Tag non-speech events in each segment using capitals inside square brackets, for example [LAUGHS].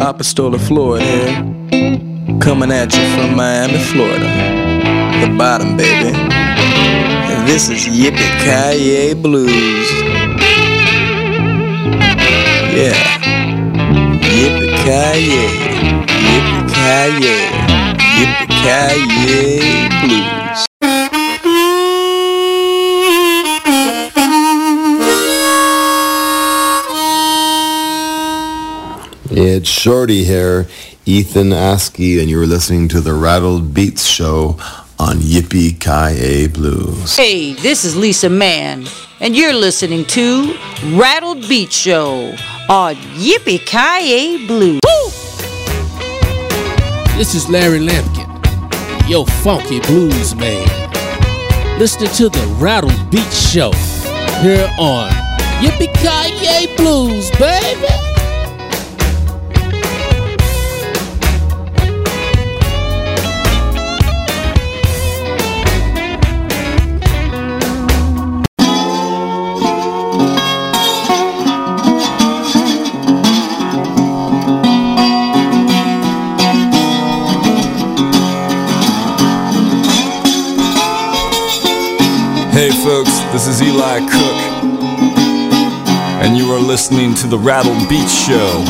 Apostola Floyd here, coming at you from Miami, Florida. The bottom, baby. And this is Yippee Kaye Blues. Yeah. Yippee Kaye. Yippee Kaye. Yippie Kaye Blues. Shorty here, Ethan Askey, and you're listening to the Rattled Beats Show on Yippee Ki Blues. Hey, this is Lisa Mann, and you're listening to Rattled Beat Show on Yippee Ki Blues. Woo! This is Larry Lampkin, yo funky blues man. Listening to the Rattled Beat Show here on Yippee Ki Blues, baby. This is Eli Cook, and you are listening to the Rattled Beats Show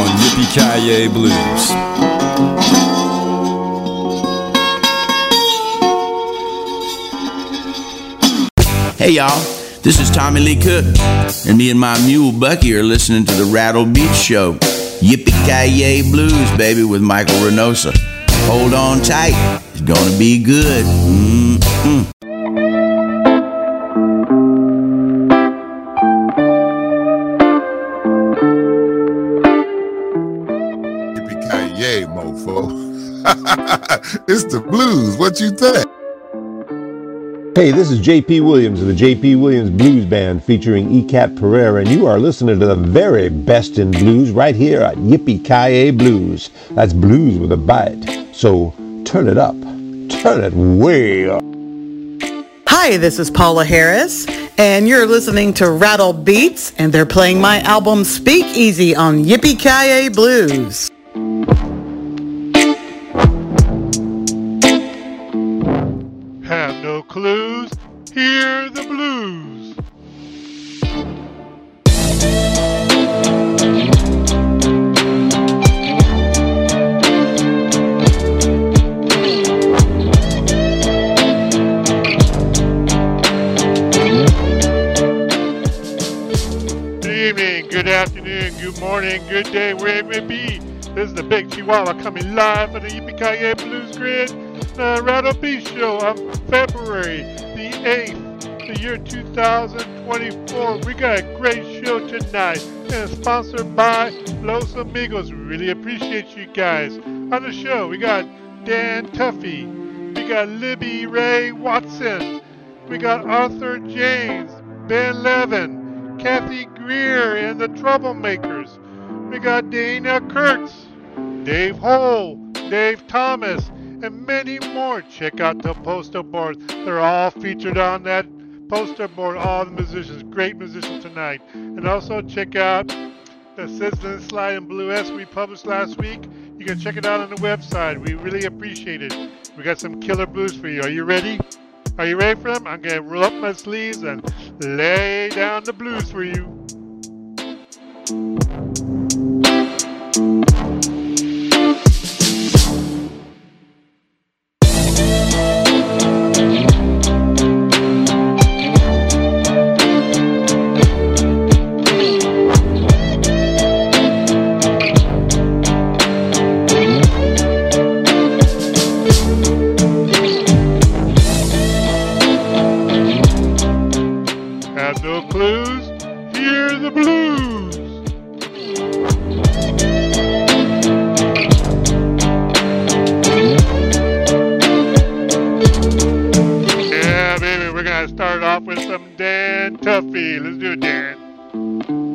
on Yippee Kaye Blues. Hey y'all, this is Tommy Lee Cook, and me and my mule Bucky are listening to the Rattled Beats Show. Yippee Ki Blues, baby, with Michael Renosa. Hold on tight, it's gonna be good. Mm-mm. [LAUGHS] it's the blues. What you think? Hey, this is JP Williams of the JP Williams Blues Band featuring ECAT Pereira, and you are listening to the very best in blues right here at Yippee Ki Blues. That's blues with a bite. So turn it up. Turn it way up. Hi, this is Paula Harris, and you're listening to Rattle Beats, and they're playing my album Speak Easy on Yippee Ki Blues. From the Yippee Blues Grid uh, Rattled Beats Show on February the 8th, the year 2024. We got a great show tonight and sponsored by Los Amigos. We really appreciate you guys. On the show, we got Dan Tuffy, we got Libby Rae Watson, we got Arthur James, Ben Levin, Cathy Grier, and the Troublemakers. We got Dana Kurtz, Dave Hole, Dave Thomas, and many more. Check out the poster board. They're all featured on that poster board. All the musicians, great musicians tonight. And also check out the Sizzling Slide and Blue S we published last week. You can check it out on the website. We really appreciate it. We got some killer blues for you. Are you ready? Are you ready for them? I'm gonna roll up my sleeves and lay down the blues for you. gotta start off with some Dan Tuffy. Let's do it, Dan.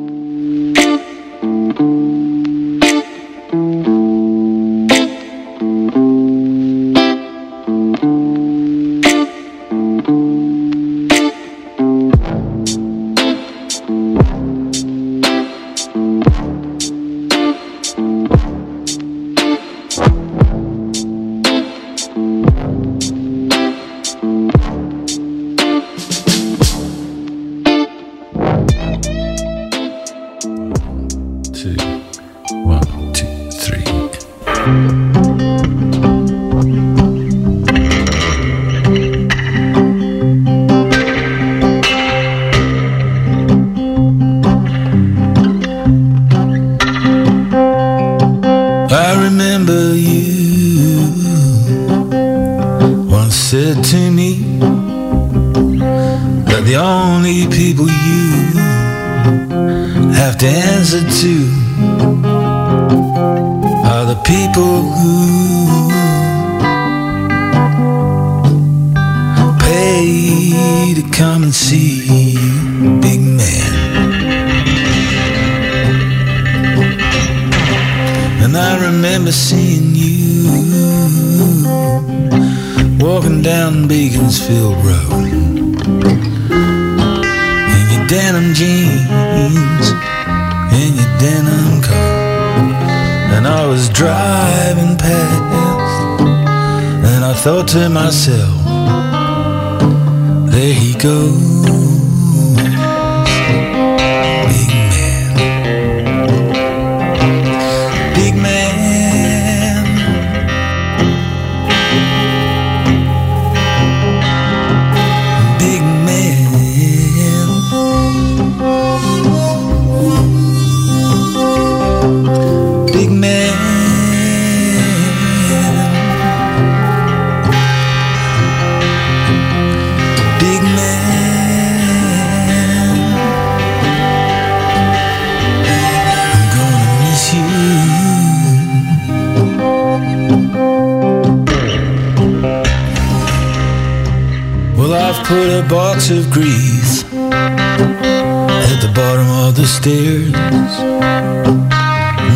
put a box of grease at the bottom of the stairs.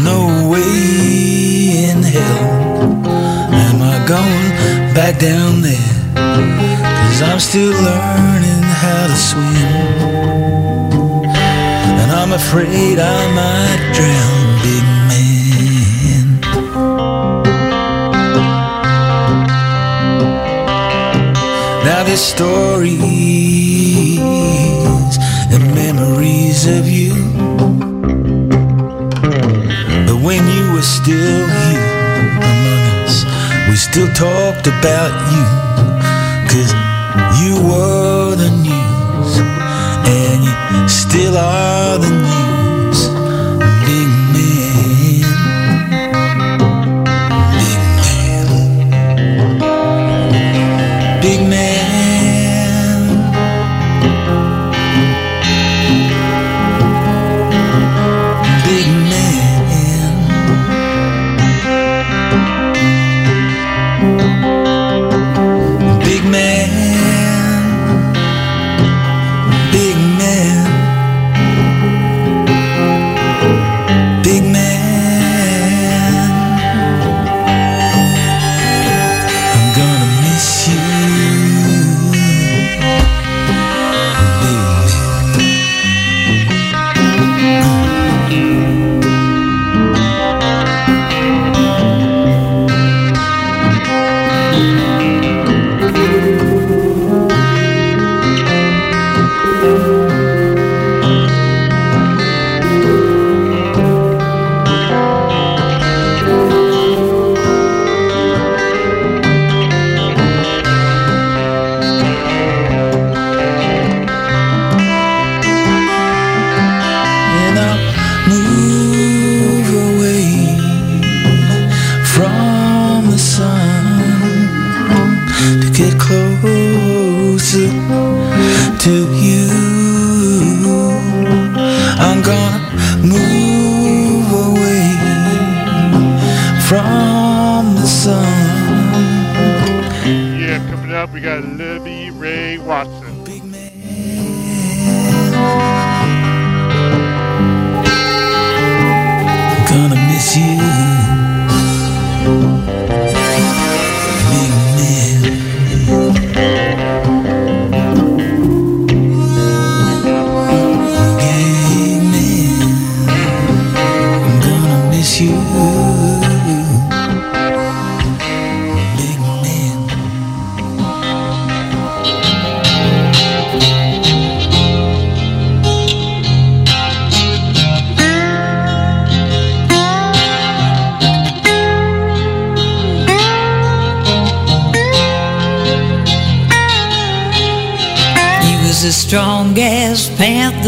No way in hell am I going back down there. Cause I'm still learning how to swim. And I'm afraid I might drown. their stories and memories of you. But when you were still here among us, we still talked about you. Cause you were the news, and you still are the news.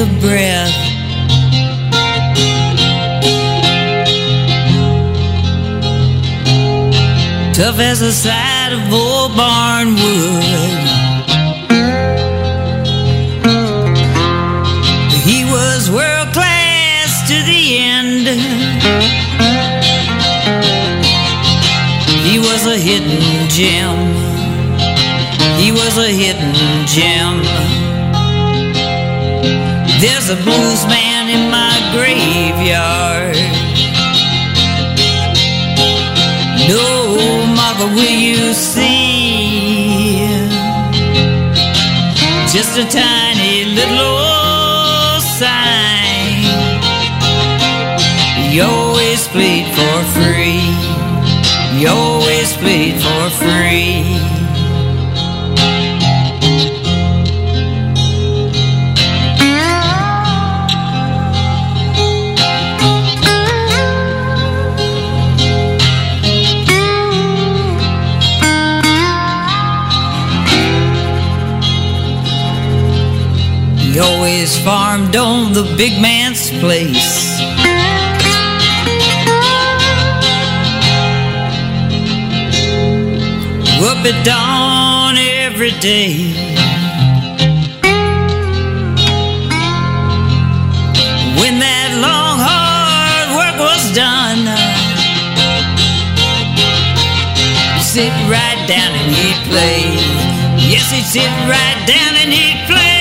Panther breath. Tough as the side of old barn wood. He was world class to the end. He was a hidden gem. He was a hidden gem. There's a blues man in my graveyard. No, mother, will you see? Just a tiny little old sign. You always played for free. You always played for free. He always farmed on the big man's place. Up at dawn every day. When that long hard work was done, he'd sit right down and he'd play. Yes, he'd sit right down and he'd play.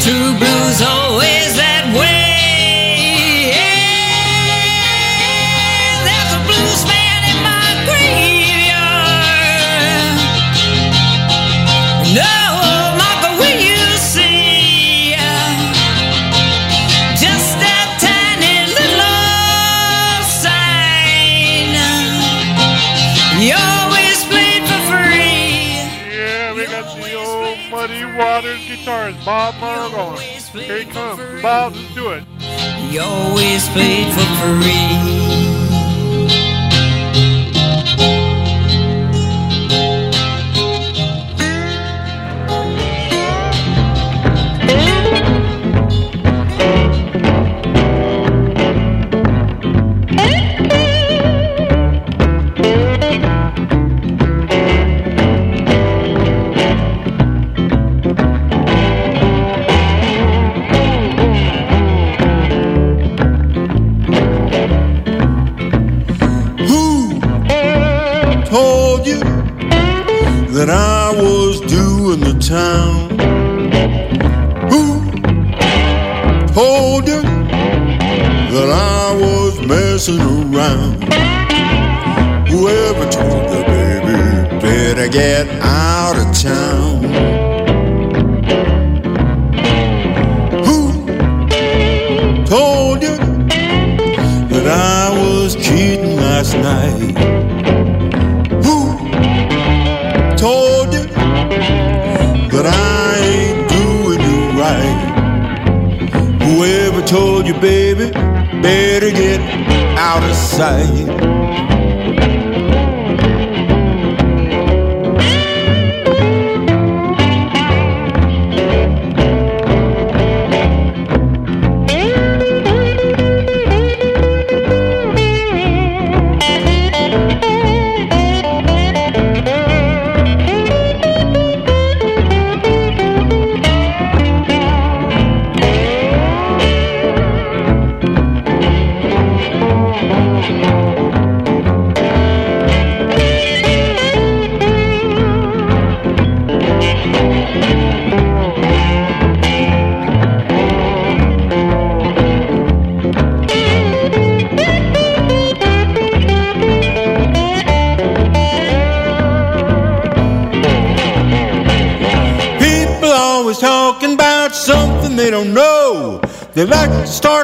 True blues always Bob Margo. Here he comes. Bob, let's do it. You always played for free.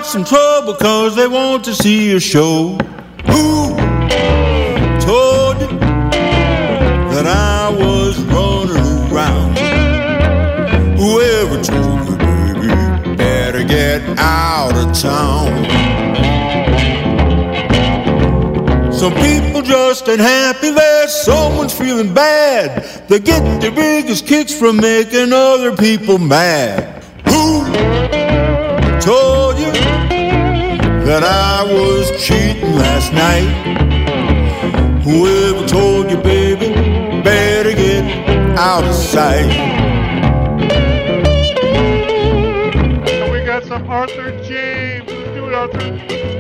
Some trouble cause they want to see a show. Who told you that I was running around? Whoever told you, baby, better get out of town. Some people just ain't happy that someone's feeling bad. They get their biggest kicks from making other people mad. Was cheating last night? Whoever told you, baby, better get out of sight. We got some Arthur James. Do it, Arthur.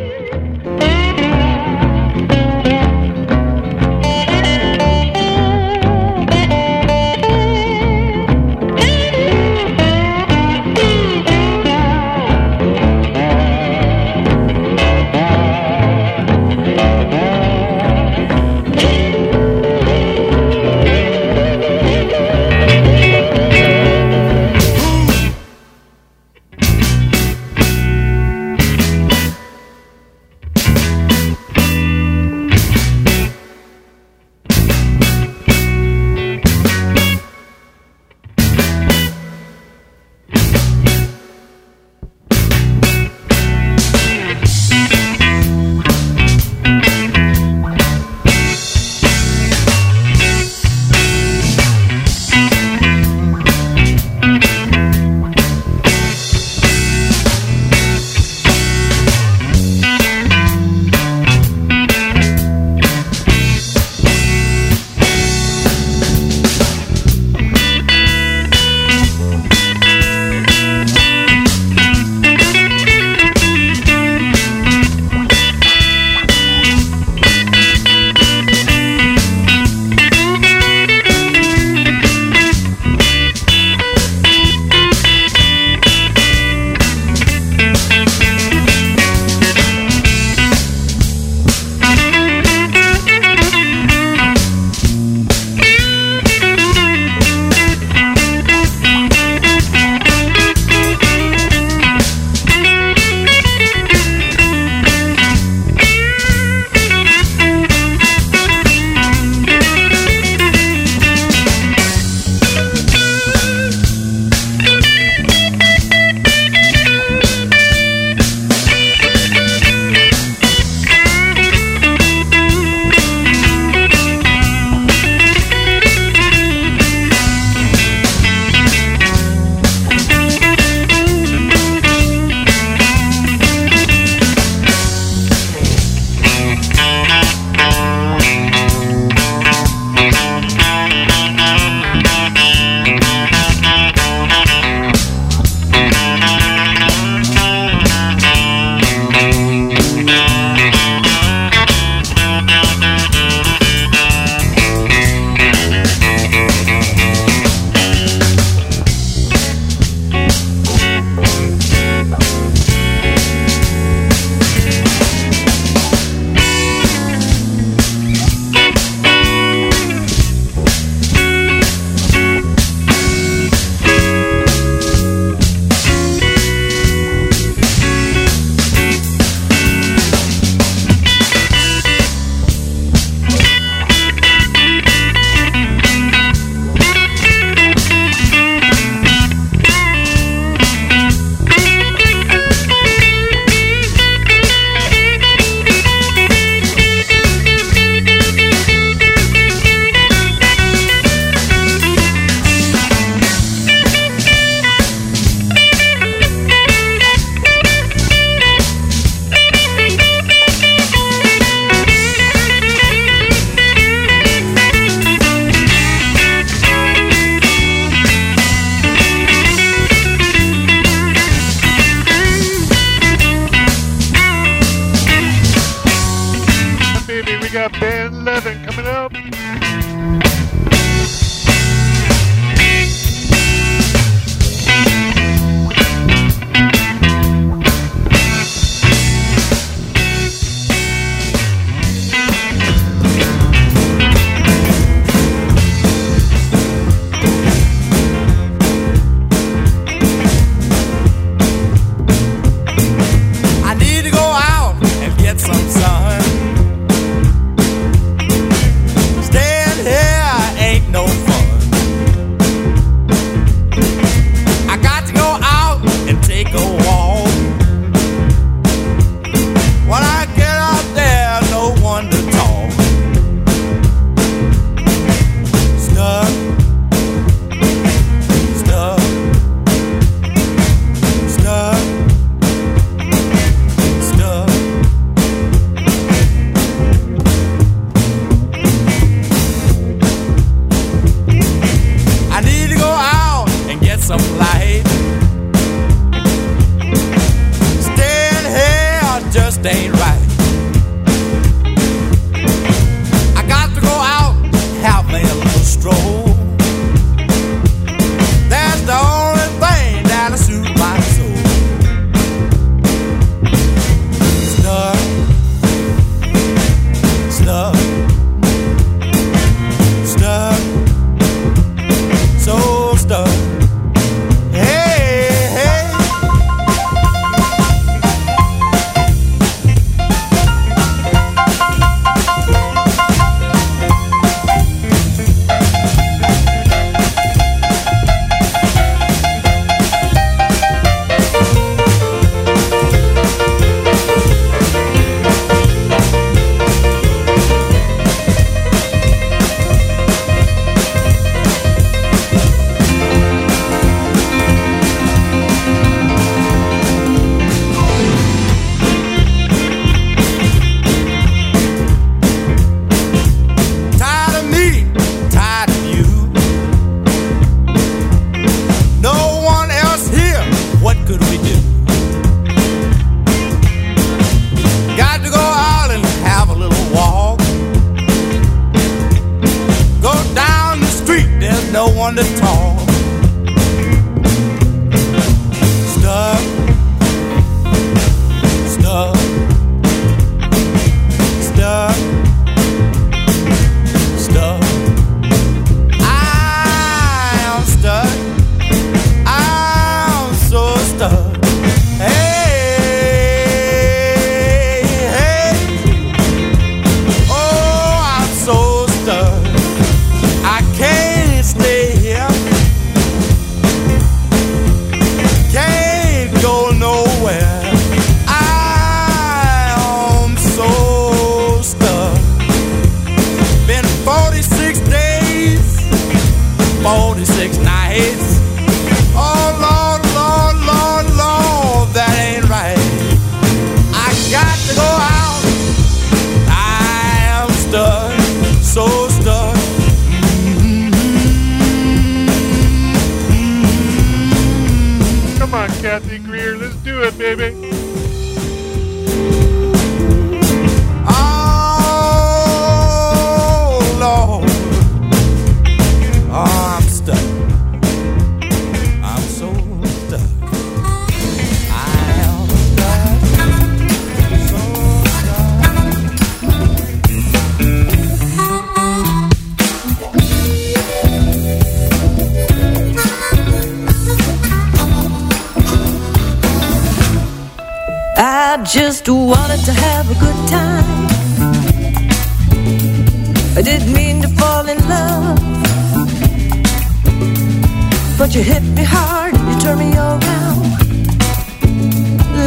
But you hit me hard, you turn me around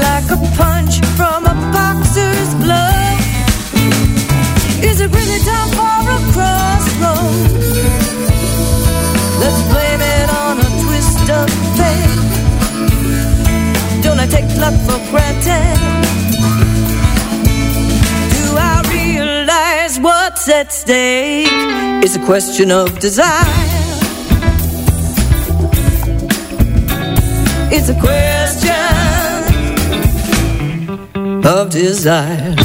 Like a punch from a boxer's glove Is it really time for a crossroads? Let's blame it on a twist of fate Don't I take love for granted? Do I realize what's at stake? It's a question of desire It's a question of desire.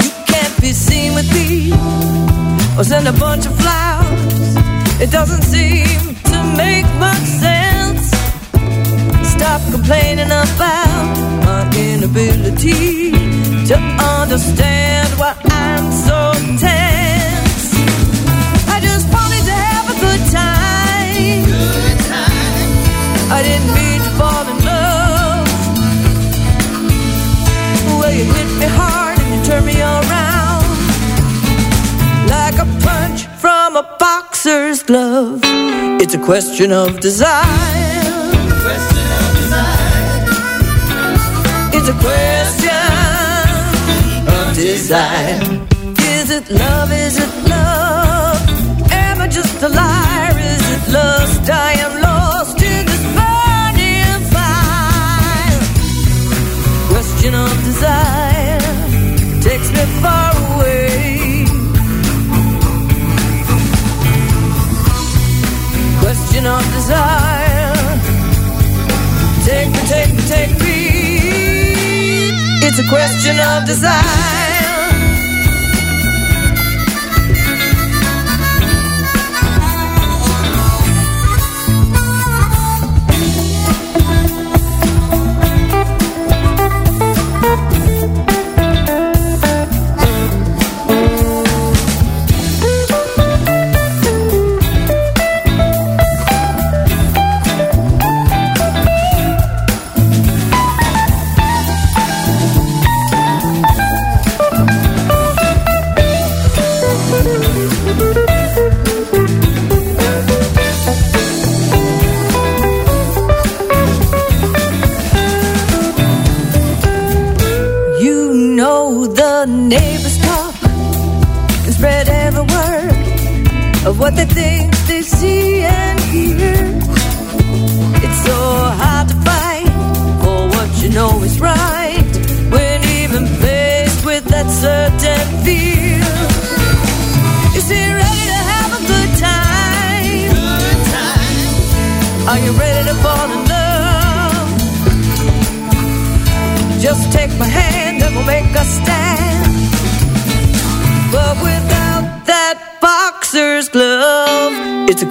You can't be seen with these or send a bunch of flowers. It doesn't seem to make much sense. Stop complaining about my inability to understand why I'm so I didn't mean to fall in love. Well, you hit me hard and you turn me around like a punch from a boxer's glove. It's a question of desire. Question of desire. It's a question of desire. Is it love? Is it love? Am I just alive? Of desire takes me far away. Question of desire. Take me, take me, take me. It's a question of desire.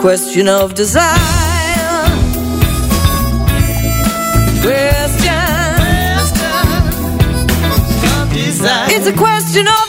question of desire. Question, of desire. It's a question of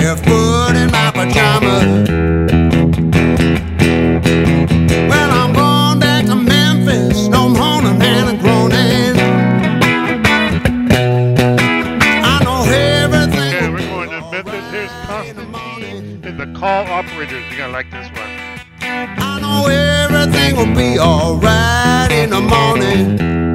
barefoot in my. Well, I'm going back to Memphis. A I know everything. Yeah, we're going to Memphis. Here's Constantine and the call operators. You're going to like this one. I know everything will be alright in the morning.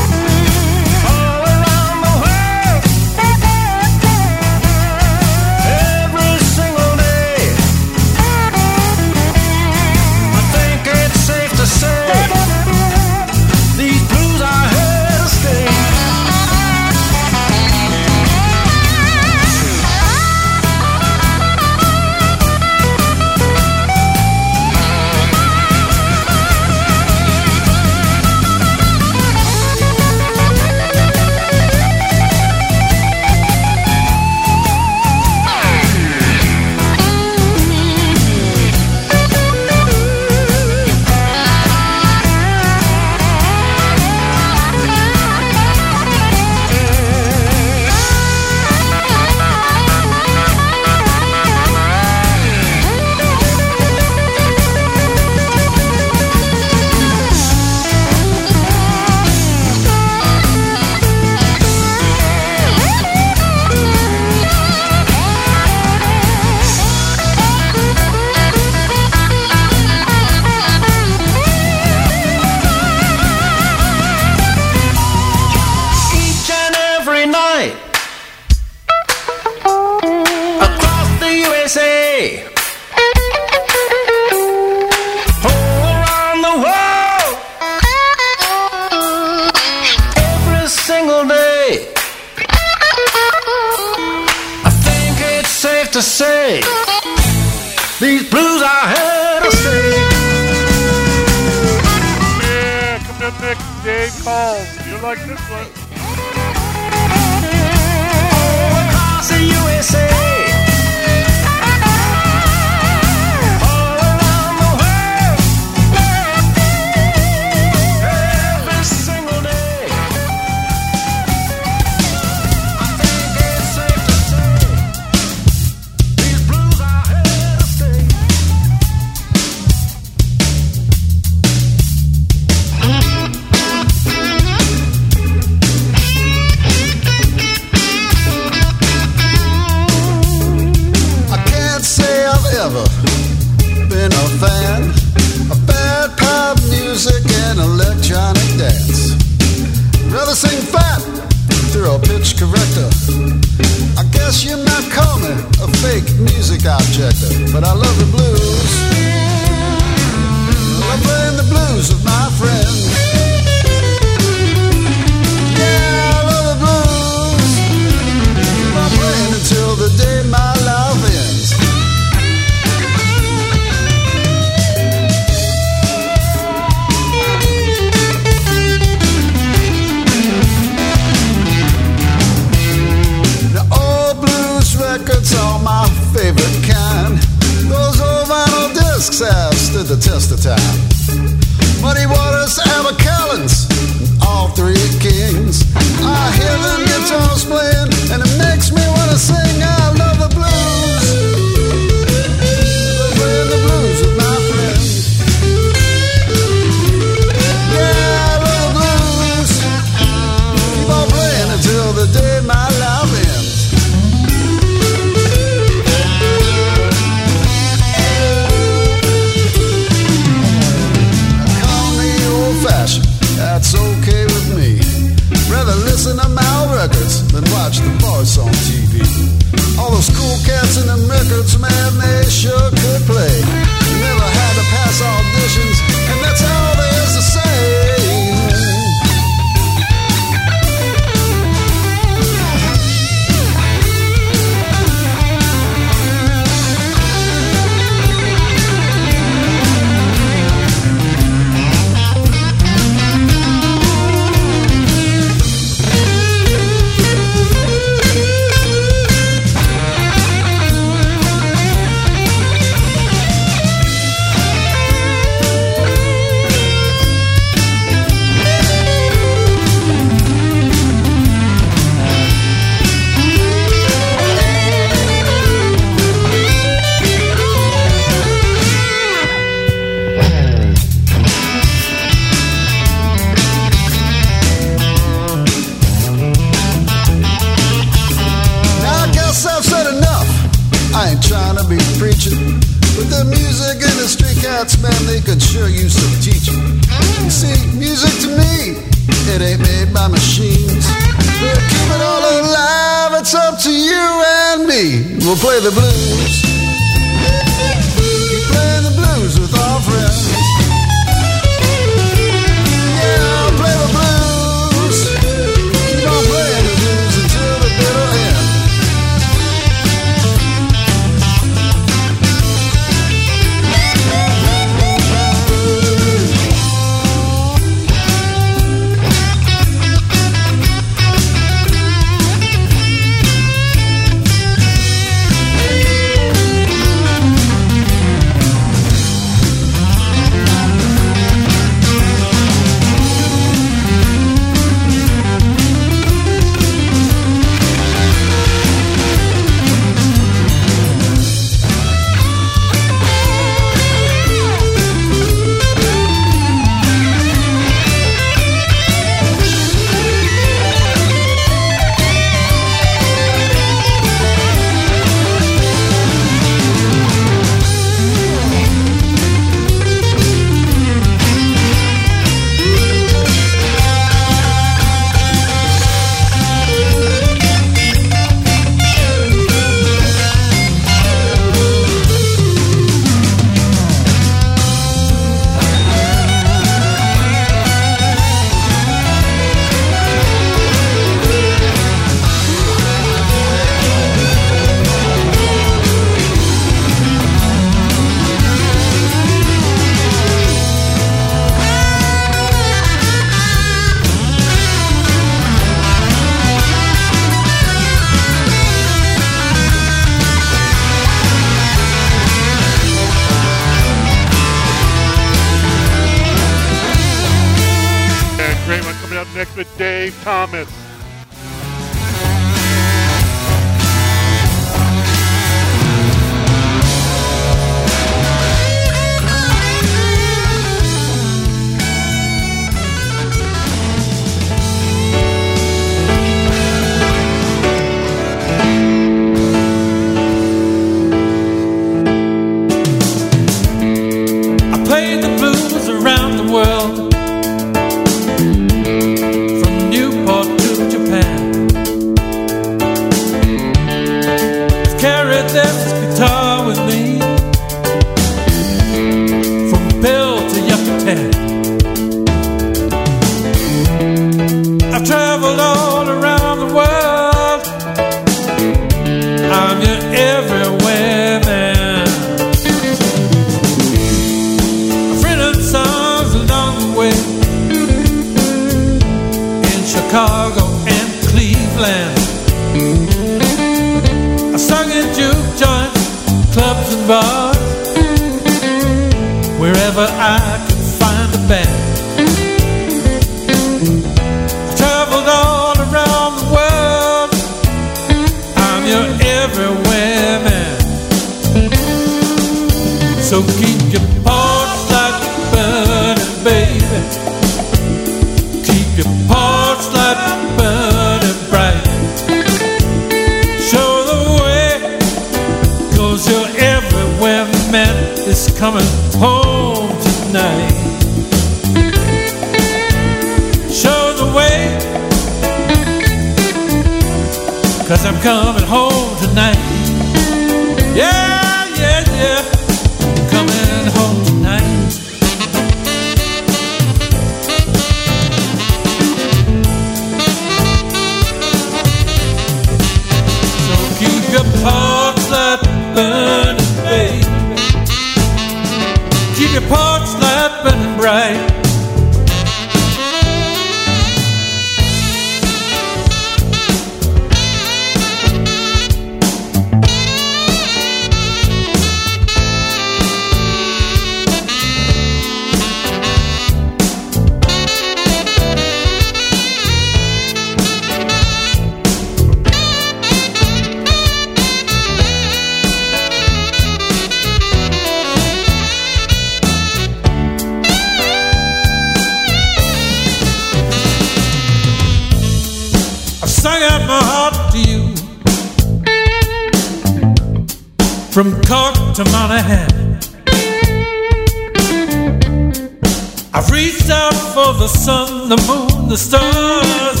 out for the sun, the moon, the stars.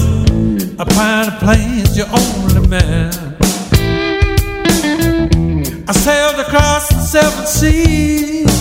A pine plane's your only man. I sailed across the seven seas.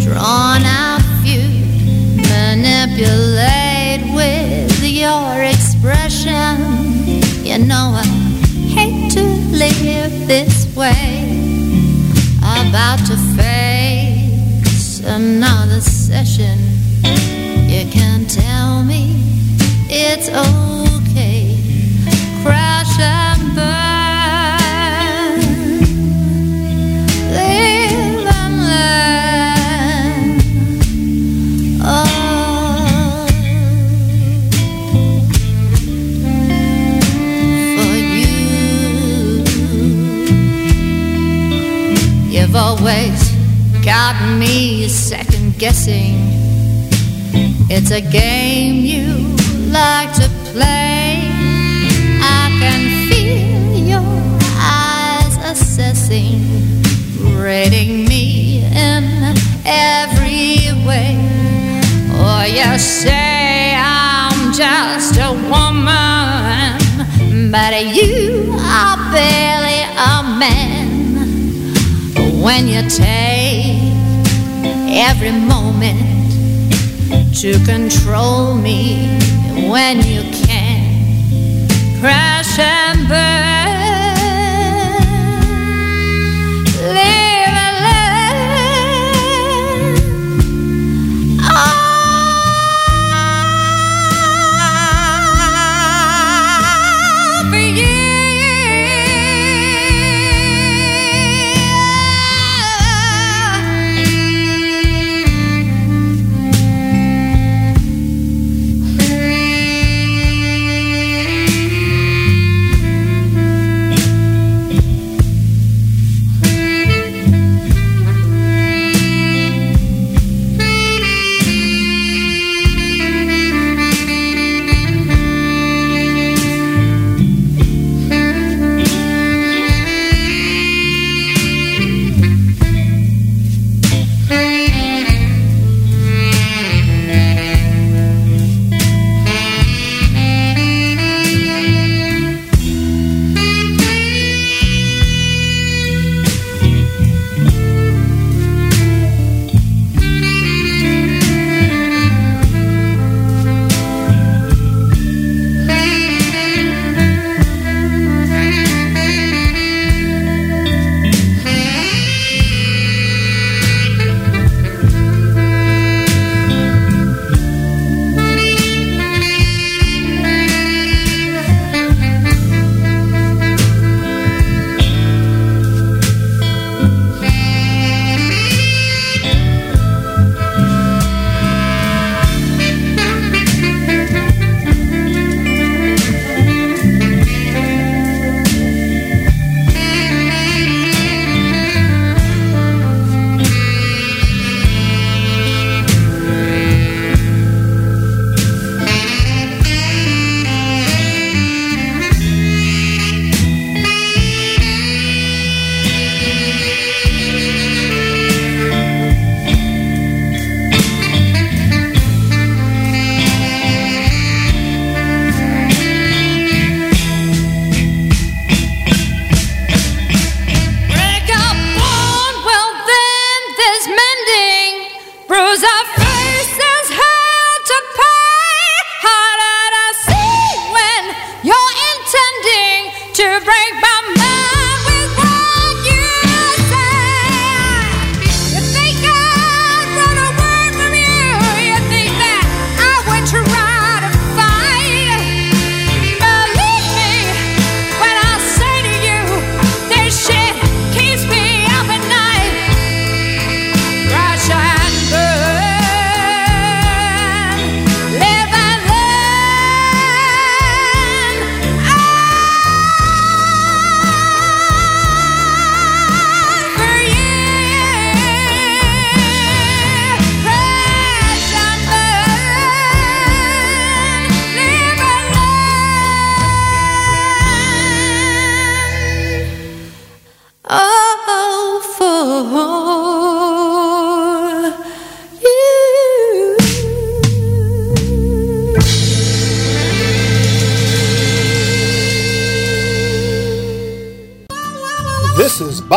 Drawn out feud. Manipulate with your expression. You know I hate to live this way about to face another session. You can tell me it's okay. Crash and burn. You've always got me second guessing. It's a game you like to play. I can feel your eyes assessing, rating me in every way. Or you say I'm just a woman, but you are barely a man when you take every moment to control me when you can crash and burn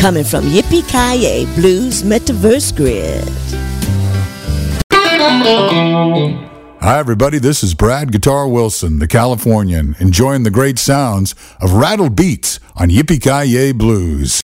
coming from Yippee Kaye Blues Metaverse Grid. Hi, everybody. This is Brad Guitar Wilson, the Californian, enjoying the great sounds of rattled beats on Yippee Ki Blues.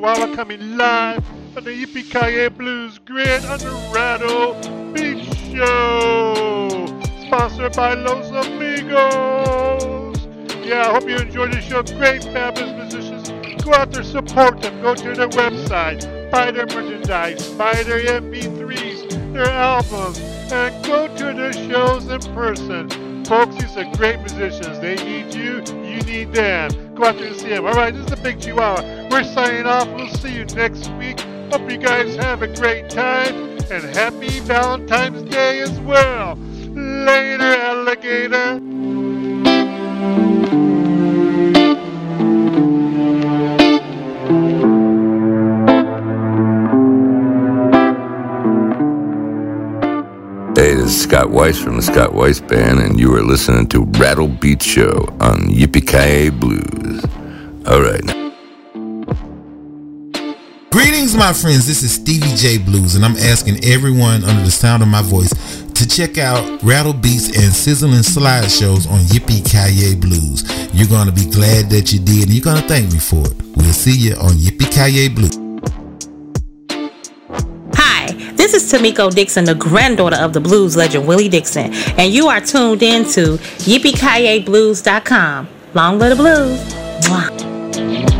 The Big Chihuahua coming live on the Yippee Blues Grid on the Rattled Beats Show. Sponsored by Los Amigos. Yeah, I hope you enjoyed the show. Great, fabulous musicians. Go out there, support them. Go to their website, buy their merchandise, buy their MP3s, their albums, and go to their shows in person. Folks, these are great musicians. They need you, you need them. Go out there and see them. All right, this is the Big Chihuahua. We're signing off. We'll see you next week. Hope you guys have a great time and happy Valentine's Day as well. Later, alligator. Is Scott Weiss from the Scott Weiss Band, and you are listening to Rattle Beat Show on Yippee Ki Blues. All right. Greetings, my friends. This is Stevie J Blues, and I'm asking everyone under the sound of my voice to check out Rattled Beats and Sizzling slideshows on Yippee Ki Blues. You're going to be glad that you did, and you're going to thank me for it. We'll see you on Yippee Ki Blues. This is Tamiko Dixon, the granddaughter of the blues legend Willie Dixon, and you are tuned in to YippieKayeBlues.com. Long live the blues. Mwah.